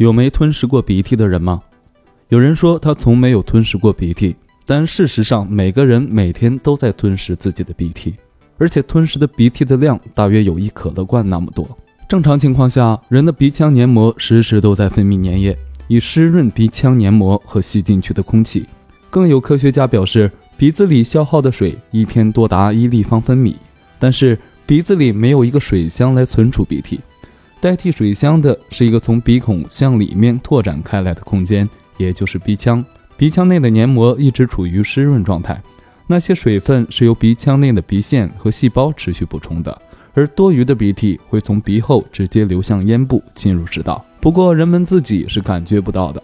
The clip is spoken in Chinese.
有没吞食过鼻涕的人吗？有人说他从没有吞食过鼻涕，但事实上每个人每天都在吞食自己的鼻涕，而且吞食的鼻涕的量大约有一可乐罐那么多。正常情况下，人的鼻腔黏膜时时都在分泌粘液，以湿润鼻腔黏膜和吸进去的空气。更有科学家表示，鼻子里消耗的水一天多达一立方分米，但是鼻子里没有一个水箱来存储鼻涕。代替水箱的是一个从鼻孔向里面拓展开来的空间，也就是鼻腔。鼻腔内的黏膜一直处于湿润状态，那些水分是由鼻腔内的鼻腺和细胞持续补充的，而多余的鼻涕会从鼻后直接流向咽部进入食道。不过人们自己是感觉不到的，